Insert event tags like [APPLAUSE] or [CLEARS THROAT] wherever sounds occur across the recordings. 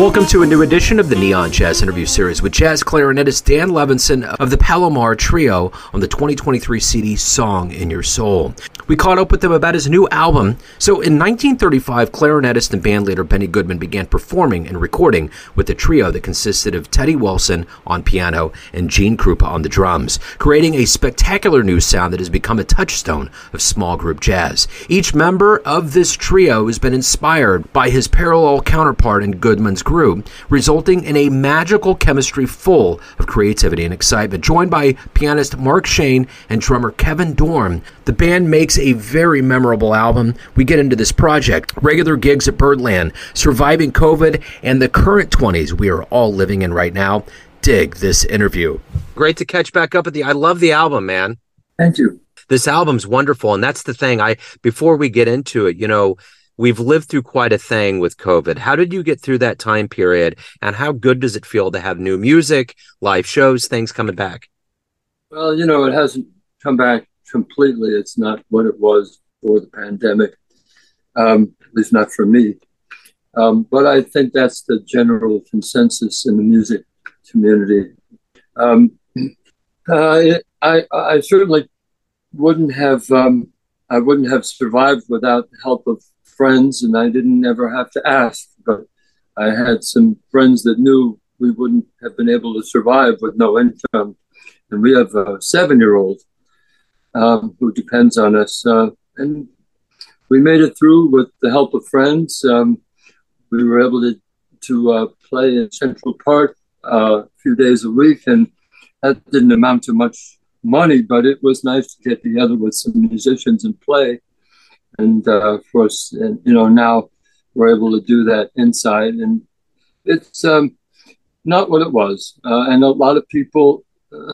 Welcome to a new edition of the Neon Jazz Interview Series with jazz clarinetist Dan Levinson of the Palomar Trio on the 2023 CD Song in Our Soul. We caught up with him about his new album. So in 1935, clarinetist and bandleader Benny Goodman began performing and recording with a trio that consisted of Teddy Wilson on piano and Gene Krupa on the drums, creating a spectacular new sound that has become a touchstone of small group jazz. Each member of this trio has been inspired by his parallel counterpart in Goodman's group, resulting in a magical chemistry full of creativity and excitement. Joined by pianist Mark Shane and drummer Kevin Dorn, the band makes a very memorable album. We get into this project, regular gigs at Birdland, surviving COVID, and the current 20s we are all living in right now. Dig this interview. Great to catch back up with you. I love the album, man. Thank you. This album's wonderful, and that's the thing. I before we get into it, you know, we've lived through quite a thing with COVID. How did you get through that time period? And how good does it feel to have new music, live shows, things coming back? Well, you know, it hasn't come back completely. It's not what it was before the pandemic, um, at least not for me. Um, but I think that's the general consensus in the music community. Um, uh, I, I certainly wouldn't have um, I wouldn't have survived without the help of friends, and I didn't ever have to ask. But I had some friends that knew we wouldn't have been able to survive with no income. And we have a seven year old um, who depends on us. Uh, and we made it through with the help of friends. Um, we were able to, to uh, play in Central Park uh, a few days a week, and that didn't amount to much money, but it was nice to get together with some musicians and play and uh, of course, and, you know, now we're able to do that inside, and it's um, not what it was. Uh, and a lot of people,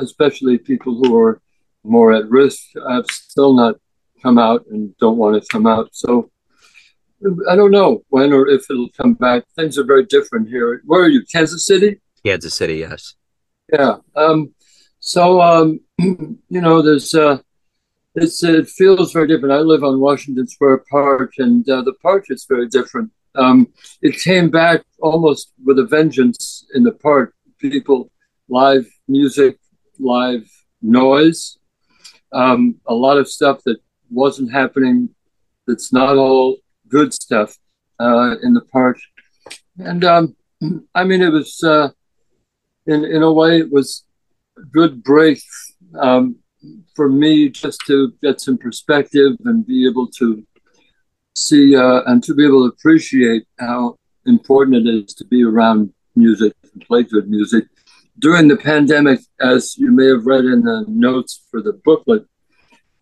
especially people who are more at risk, have still not come out and don't want to come out. So I don't know when or if it'll come back. Things are very different here. Where are you? Kansas City? Kansas City, yes. Yeah. Um, so um, [CLEARS THROAT] you know, there's uh, it's, it feels very different. I live on Washington Square Park, and uh, the park is very different. Um, it came back almost with a vengeance in the park. People, live music, live noise, um, a lot of stuff that wasn't happening. That's not all good stuff uh, in the park, and um, I mean, it was uh, in in a way it was good break. Um, for me just to get some perspective and be able to see uh, and to be able to appreciate how important it is to be around music and play good music. During the pandemic, as you may have read in the notes for the booklet,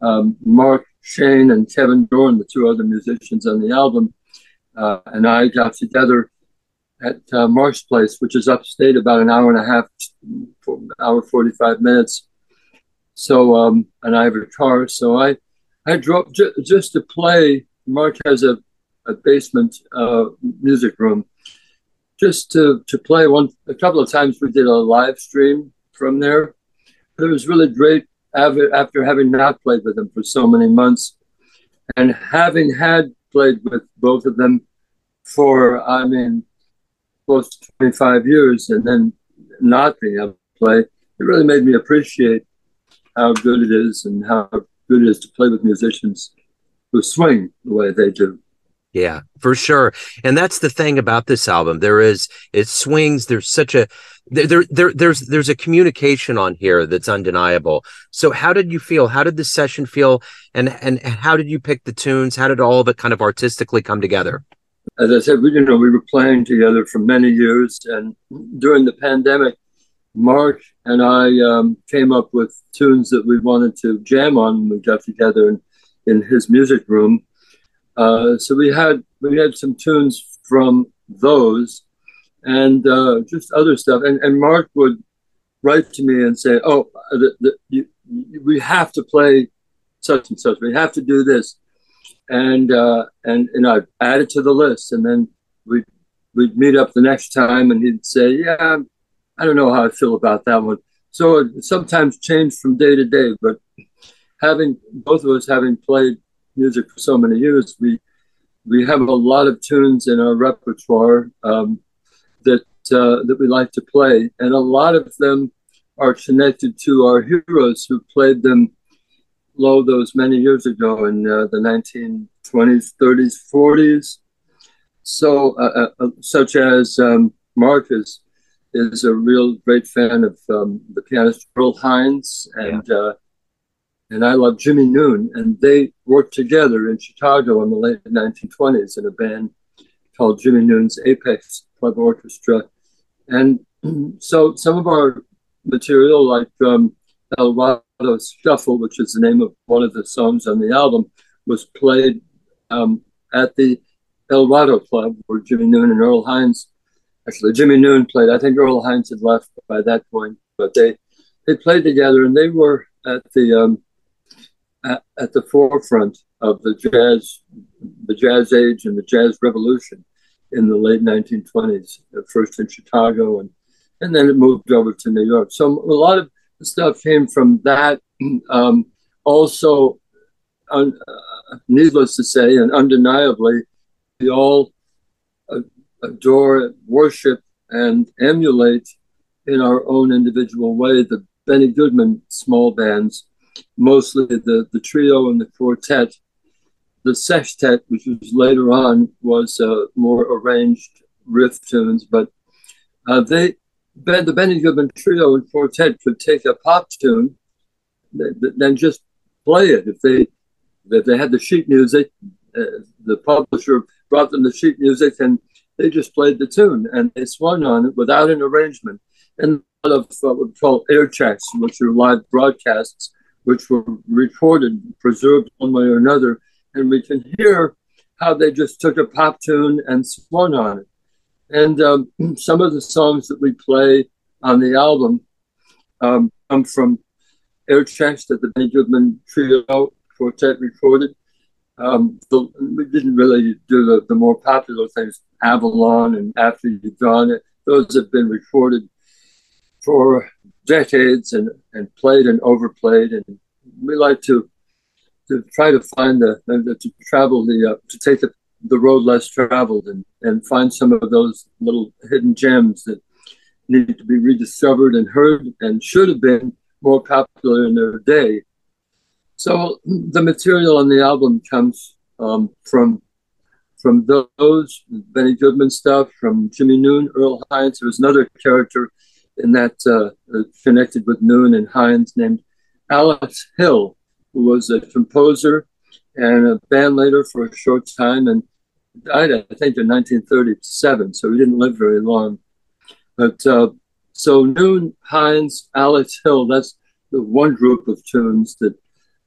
um, Mark Shane and Kevin Dorn, the two other musicians on the album, uh, and I got together at uh, Mark's place, which is upstate about an hour and a half, hour 45 minutes so, um, and I have a car. So I, I drove ju- just to play. Mark has a, a basement uh, music room. Just to, to play one, a couple of times we did a live stream from there. But it was really great after having not played with them for so many months and having had played with both of them for, I mean, close to 25 years and then not being able to play, it really made me appreciate how good it is and how good it is to play with musicians who swing the way they do. Yeah, for sure. And that's the thing about this album. There is it swings. There's such a there there there's there's a communication on here that's undeniable. So how did you feel? How did the session feel? And and how did you pick the tunes? How did all of it kind of artistically come together? As I said, we you know we were playing together for many years, and during the pandemic, Mark and I um, came up with tunes that we wanted to jam on when we got together in, in his music room. Uh, so we had we had some tunes from those and uh, just other stuff. And, and Mark would write to me and say, "Oh, the, the, you, we have to play such and such. We have to do this." And uh, and and I add it to the list, and then we we'd meet up the next time, and he'd say, "Yeah, I don't know how I feel about that one. So it sometimes changed from day to day, but having both of us having played music for so many years, we we have a lot of tunes in our repertoire um, that uh, that we like to play, and a lot of them are connected to our heroes who played them low those many years ago in uh, the 1920s, 30s, 40s. So, uh, uh, uh, such as um, Marcus is a real great fan of um, the pianist Earl Hines, and yeah. Uh, and I love Jimmy Noone, and they worked together in Chicago in the late 1920s in a band called Jimmy Noone's Apex Club Orchestra, and [CLEARS THROAT] so some of our material, like um, El Rado Scuffle, which is the name of one of the songs on the album, was played um, at the El Rado Club where Jimmy Noone and Earl Hines, actually Jimmy Noone played. I think Earl Hines had left by that point, but they they played together and they were at the um, at, at the forefront of the jazz, the jazz age and the jazz revolution in the late 1920s. First in Chicago and and then it moved over to New York. So a lot of stuff came from that. [CLEARS THROAT] Um, also, un, uh, needless to say, and undeniably, we all adore, worship, and emulate in our own individual way the Benny Goodman small bands, mostly the, the trio and the quartet. The sextet, which was later on, was uh, more arranged riff tunes, but uh, they the Benny Goodman Trio and Quartet could take a pop tune, then just play it. If they if they had the sheet music, uh, the publisher brought them the sheet music, and they just played the tune and they swung on it without an arrangement. And a lot of what we call air checks, which are live broadcasts, which were recorded, preserved one way or another, and we can hear how they just took a pop tune and swung on it. And um, [CLEARS THROAT] some of the songs that we play on the album um, come from air checks that the Benny Goodman Trio Quartet recorded. Um, the, we didn't really do the, the more popular things, Avalon and After You've Gone. Those have been recorded for decades and, and played and overplayed. And we like to to try to find the, the to travel the uh, to take the the road less traveled and, and find some of those little hidden gems that need to be rediscovered and heard and should have been more popular in their day. So the material on the album comes um, from from those Benny Goodman stuff, from Jimmy Noone, Earl Hines. There was another character in that uh, connected with Noone and Hines named Alex Hill, who was a composer and a band leader for a short time and died, I think, in 1937, so he didn't live very long. But uh, so Noone, Hines, Alex Hill, that's the one group of tunes that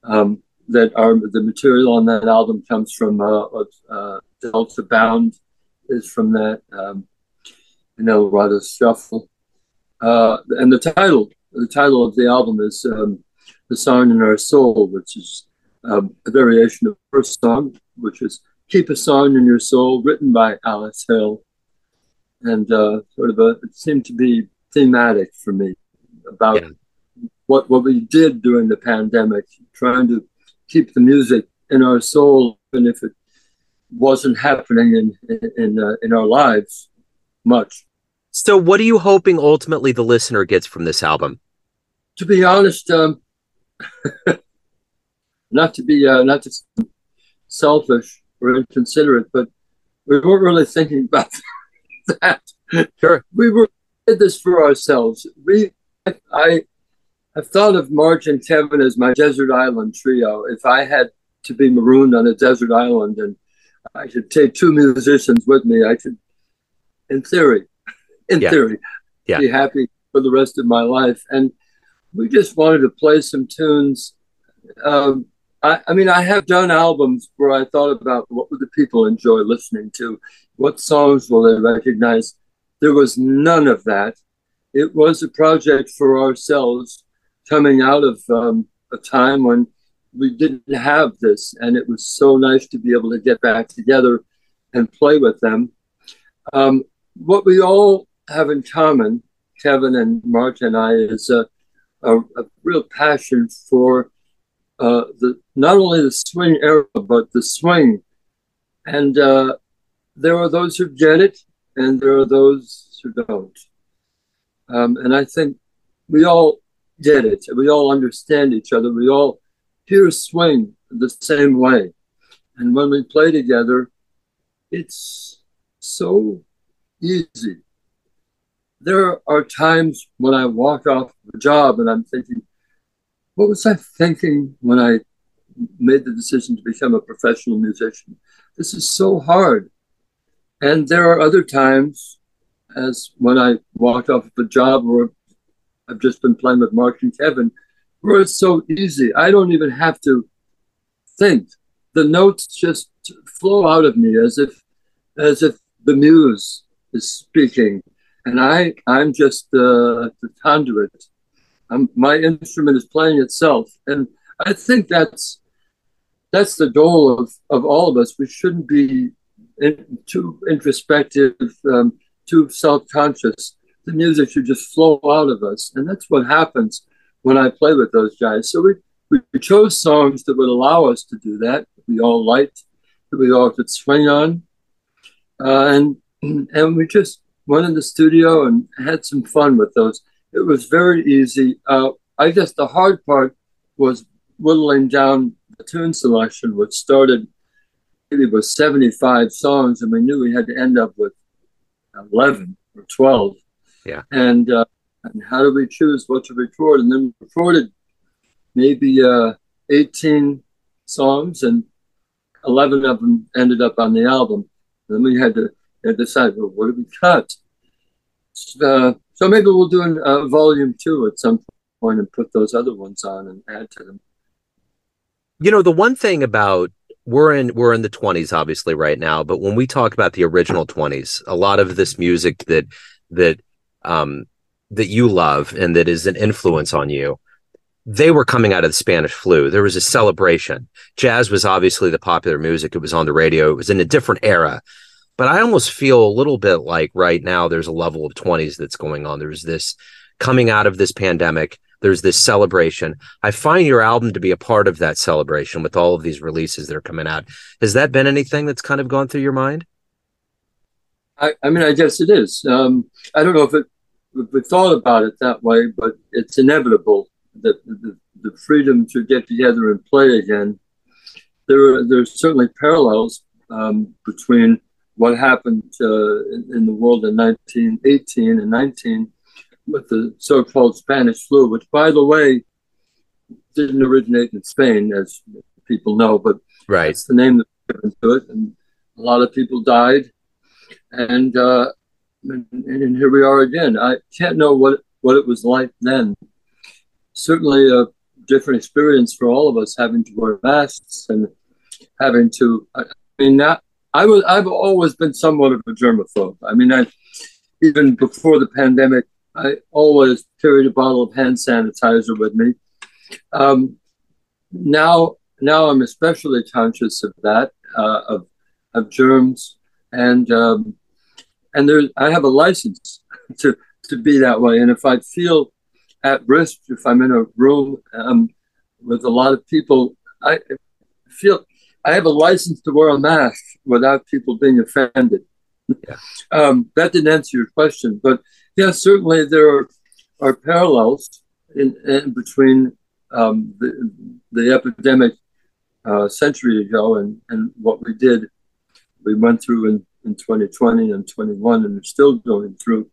um, that are the material on that album comes from uh, uh, Delta Bound is from that um, Rado Scuffle uh, and the title the title of the album is um, the song in our soul which is um, a variation of the first song which is Keep a Song in Your Soul, written by Alex Hill. And uh, sort of a, it seemed to be thematic for me about yeah. What, what we did during the pandemic, trying to keep the music in our soul, even if it wasn't happening in, in, in, uh, in our lives much. So, what are you hoping ultimately the listener gets from this album? To be honest, um, [LAUGHS] not to be uh, not to selfish, or inconsiderate, but we weren't really thinking about [LAUGHS] that. Sure. We were did this for ourselves. We, I, I've thought of Mark and Kevin as my desert island trio. If I had to be marooned on a desert island and I should take two musicians with me, I could, in theory, in yeah. theory, yeah. be happy for the rest of my life. And we just wanted to play some tunes um, I, I, mean, I have done albums where I thought about what would the people enjoy listening to, what songs will they recognize. There was none of that. It was a project for ourselves, coming out of um, a time when we didn't have this, and it was so nice to be able to get back together and play with them. Um, what we all have in common, Kevin and Mark and I, is a, a, a real passion for uh, the not only the swing era but the swing, and uh, there are those who get it, and there are those who don't. Um, and I think we all get it. We all understand each other. We all hear swing the same way. And when we play together, it's so easy. There are times when I walk off the job and I'm thinking, what was I thinking when I made the decision to become a professional musician? This is so hard. And there are other times, as when I walked off of a job or I've just been playing with Mark and Kevin, where it's so easy. I don't even have to think. The notes just flow out of me as if as if the muse is speaking, and I I'm just uh, the conduit. I'm, my instrument is playing itself, and I think that's that's the goal of, of all of us. We shouldn't be in, too introspective, um, too self conscious. The music should just flow out of us, and that's what happens when I play with those guys. So we we chose songs that would allow us to do that. We all liked that we all could swing on, uh, and [CLEARS THROAT] and we just went in the studio and had some fun with those. It was very easy. Uh, I guess the hard part was whittling down the tune selection, which started maybe with 75 songs, and we knew we had to end up with 11 or 12. Yeah. And, uh, and how do we choose what to record? And then we recorded maybe uh, 18 songs, and 11 of them ended up on the album. Then we had to, had to decide, well, what do we cut? Uh, so maybe we'll do a uh, volume two at some point and put those other ones on and add to them. You know, the one thing about we're in we're in the 20s obviously right now, but when we talk about the original 20s, a lot of this music that that um that you love and that is an influence on you they were coming out of the Spanish flu. There was a celebration. Jazz was obviously the popular music. It was on the radio. It was in a different era. But I almost feel a little bit like right now there's a level of 20s that's going on. There's this coming out of this pandemic. There's this celebration. I find your album to be a part of that celebration with all of these releases that are coming out. Has that been anything that's kind of gone through your mind? I, I mean, I guess it is. Um, I don't know if it we thought about it that way, but it's inevitable that the, the freedom to get together and play again. There are there's certainly parallels um, between what happened uh, in, in, the world in 1918 and 19 with the so-called Spanish flu, which, by the way, didn't originate in Spain, as people know, but right. that's the name that's given to it, and a lot of people died, and, uh, and, and here we are again. I can't know what what it was like then. Certainly a different experience for all of us, having to wear masks and having to. I mean, that I was I've always been somewhat of a germaphobe. I mean, I even before the pandemic, I always carried a bottle of hand sanitizer with me. Um, now, now I'm especially conscious of that, uh, of of germs, and um, and there I have a license [LAUGHS] to to be that way. And if I feel at risk, if I'm in a room um, with a lot of people, I feel I have a license to wear a mask without people being offended. Yeah. Um, that didn't answer your question, but yeah, certainly there are, are parallels in, in between um, the, the epidemic uh, century ago and, and what we did, we went through in, in 2020 and 21 and are still going through.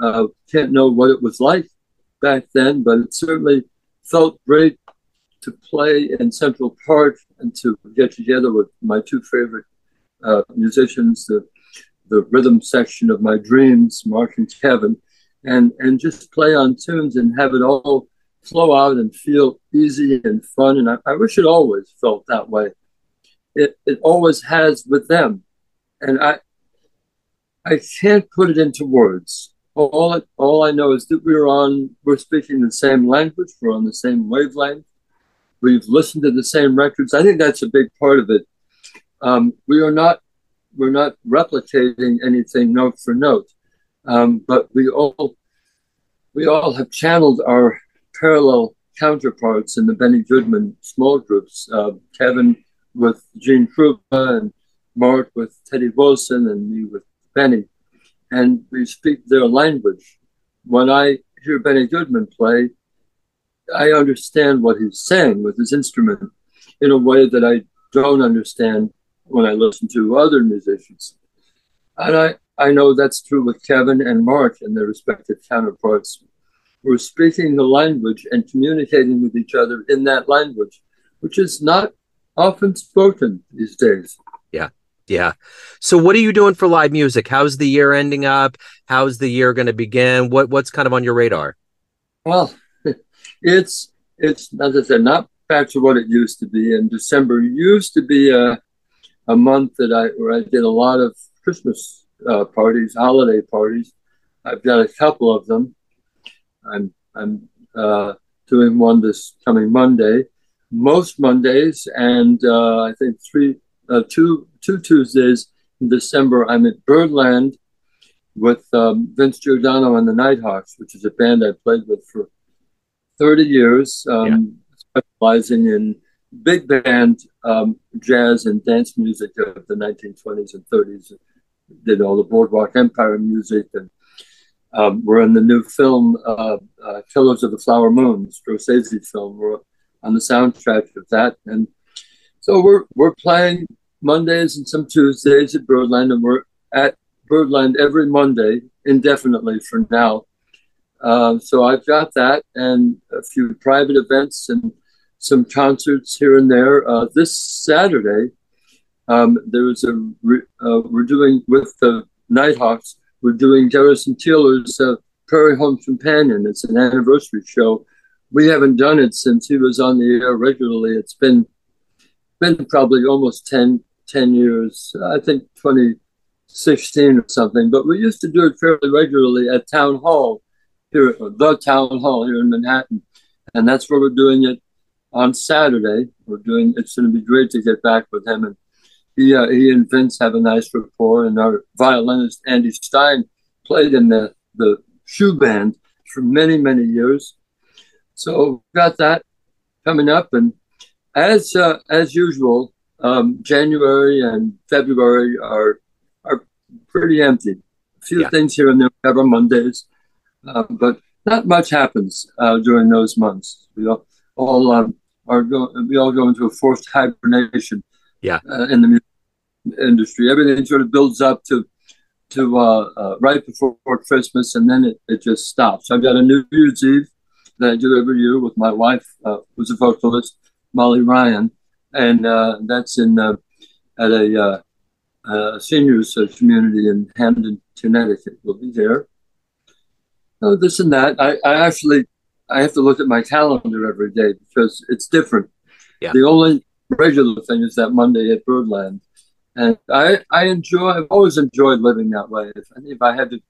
Uh, can't know what it was like back then, but it certainly felt great to play in Central Park and to get together with my two favorite uh, musicians, the, the rhythm section of my dreams, Mark and Kevin, and, and just play on tunes and have it all flow out and feel easy and fun. And I, I wish it always felt that way. It, it always has with them. And I, I can't put it into words. All, all I know is that we're on, we're speaking the same language, we're on the same wavelength, We've listened to the same records. I think that's a big part of it. Um, we are not we're not replicating anything note for note, um, but we all we all have channeled our parallel counterparts in the Benny Goodman small groups. Uh, Kevin with Gene Krupa and Mark with Teddy Wilson and me with Benny. and we speak their language. When I hear Benny Goodman play, I understand what he's saying with his instrument in a way that I don't understand when I listen to other musicians. And I, I know that's true with Kevin and Mark and their respective counterparts. We're speaking the language and communicating with each other in that language, which is not often spoken these days. Yeah. So what are you doing for live music? How's the year ending up? How's the year going to begin? What what's kind of on your radar? Well, [LAUGHS] it's it's as I said, not back to what it used to be. And December used to be a a month that I where I did a lot of Christmas uh, parties, holiday parties. I've got a couple of them. I'm I'm uh, doing one this coming Monday, most Mondays, and uh, I think three, uh, two, two Tuesdays in December. I'm at Birdland with um, Vince Giordano and the Nighthawks, which is a band I played with for 30 years, um, yeah. specializing in big band um, jazz and dance music of the 1920s and 30s. Did all the Boardwalk Empire music, and um, we're in the new film uh, uh, "Killers of the Flower Moon," Scorsese film. We're on the soundtrack of that, and so we're we're playing Mondays and some Tuesdays at Birdland, and we're at Birdland every Monday indefinitely for now. Uh, so I've got that and a few private events and some concerts here and there. Uh, this Saturday, um, there was a re- uh, we're doing with the Nighthawks. We're doing Garrison Keillor's uh, Prairie Home Companion. It's an anniversary show. We haven't done it since he was on the air regularly. It's been been probably almost 10, 10 years. I think 2016 or something. But we used to do it fairly regularly at Town Hall here, the Town Hall here in Manhattan, and that's where we're doing it on Saturday. We're doing. It's going to be great to get back with him, and he uh, he and Vince have a nice rapport. And our violinist Andy Stein played in the the shoe band for many many years. So got that coming up, and as uh, as usual, um, January and February are are pretty empty. A few yeah. things here and there. We have on Mondays, uh, but not much happens uh, during those months. We all, all um, are go, we all go into a forced hibernation. Yeah. Uh, in the music industry, everything sort of builds up to to uh, uh, right before Christmas, and then it, it just stops. I've got a New Year's Eve that I do every year with my wife, uh, who's a vocalist, Molly Ryan, and uh, that's in uh, at a seniors community in Hamden, Connecticut. We'll be there. Oh, this and that. I, I actually I have to look at my calendar every day because it's different. Yeah. The only regular thing is that Monday at Birdland. And I, I enjoy, I've always enjoyed living that way. If, if I had to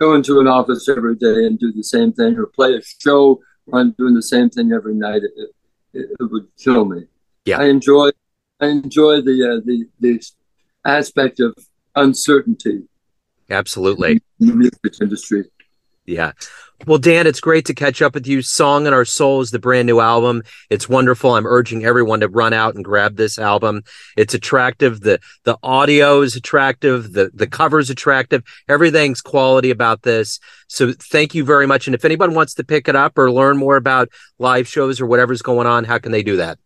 go into an office every day and do the same thing or play a show where I'm doing the same thing every night, it, it, it would kill me. Yeah. I enjoy, I enjoy the, uh, the, the aspect of uncertainty. Absolutely. In the music industry. Yeah. Well, Dan, it's great to catch up with you. Song in Our Soul is the brand new album. It's wonderful. I'm urging everyone to run out and grab this album. It's attractive. The the audio is attractive. The the cover is attractive. Everything's quality about this. So thank you very much. And if anyone wants to pick it up or learn more about live shows or whatever's going on, how can they do that?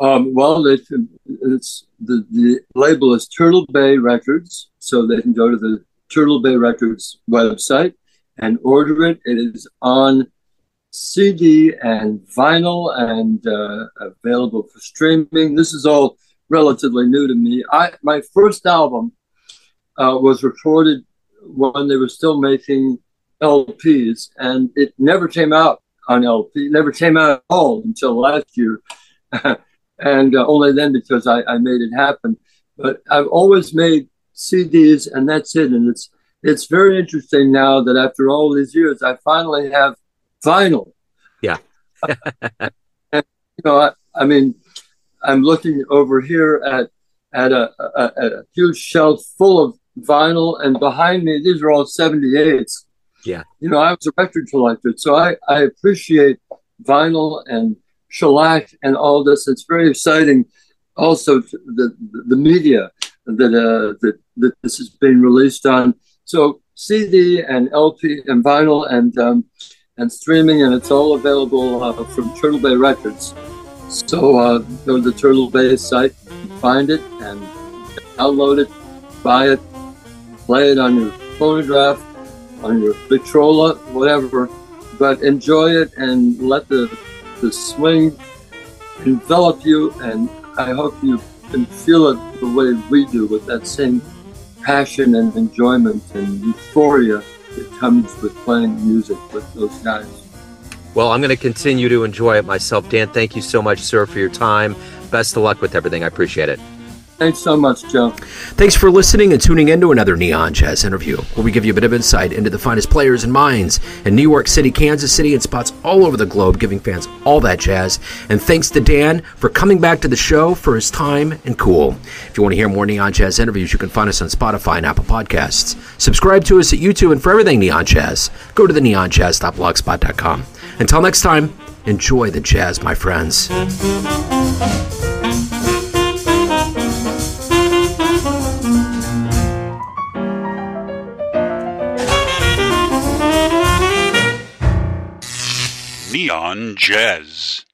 Um, well, it, it's the, the label is Turtle Bay Records, so they can go to the Turtle Bay Records website and order it. It is on CD and vinyl and uh, available for streaming. This is all relatively new to me. I my first album uh, was recorded when they were still making LPs, and it never came out on LP. Never came out at all until last year, [LAUGHS] and uh, only then because I, I made it happen. But I've always made CDs, and that's it. And it's it's very interesting now that after all these years, I finally have vinyl. Yeah. [LAUGHS] and, you know, I, I, mean, I'm looking over here at at a, a, a, huge shelf full of vinyl, and behind me, these are all 78s. Yeah. You know, I was a record collector, so I, I appreciate vinyl and shellac and all this. It's very exciting. Also, the the media that uh, that that this has been released on So CD and LP and vinyl and um, and streaming, and it's all available uh, from Turtle Bay Records. So uh, go to the Turtle Bay site, find it, and download it, buy it, play it on your phonograph, on your Victrola, whatever. But enjoy it and let the the swing envelop you, and I hope you can feel it the way we do with that same passion and enjoyment and euphoria that comes with playing music with those guys. Well, I'm going to continue to enjoy it myself. Dan, thank you so much, sir, for your time. Best of luck with everything. I appreciate it. Thanks so much, Joe. Thanks for listening and tuning in to another Neon Jazz interview, where we give you a bit of insight into the finest players and minds in New York City, Kansas City, and spots all over the globe, giving fans all that jazz. And thanks to Dan for coming back to the show for his time and cool. If you want to hear more Neon Jazz interviews, you can find us on Spotify and Apple Podcasts. Subscribe to us at YouTube, and for everything Neon Jazz, go to the neonjazz.blogspot.com. Until next time, enjoy the jazz, my friends. Neon Jazz.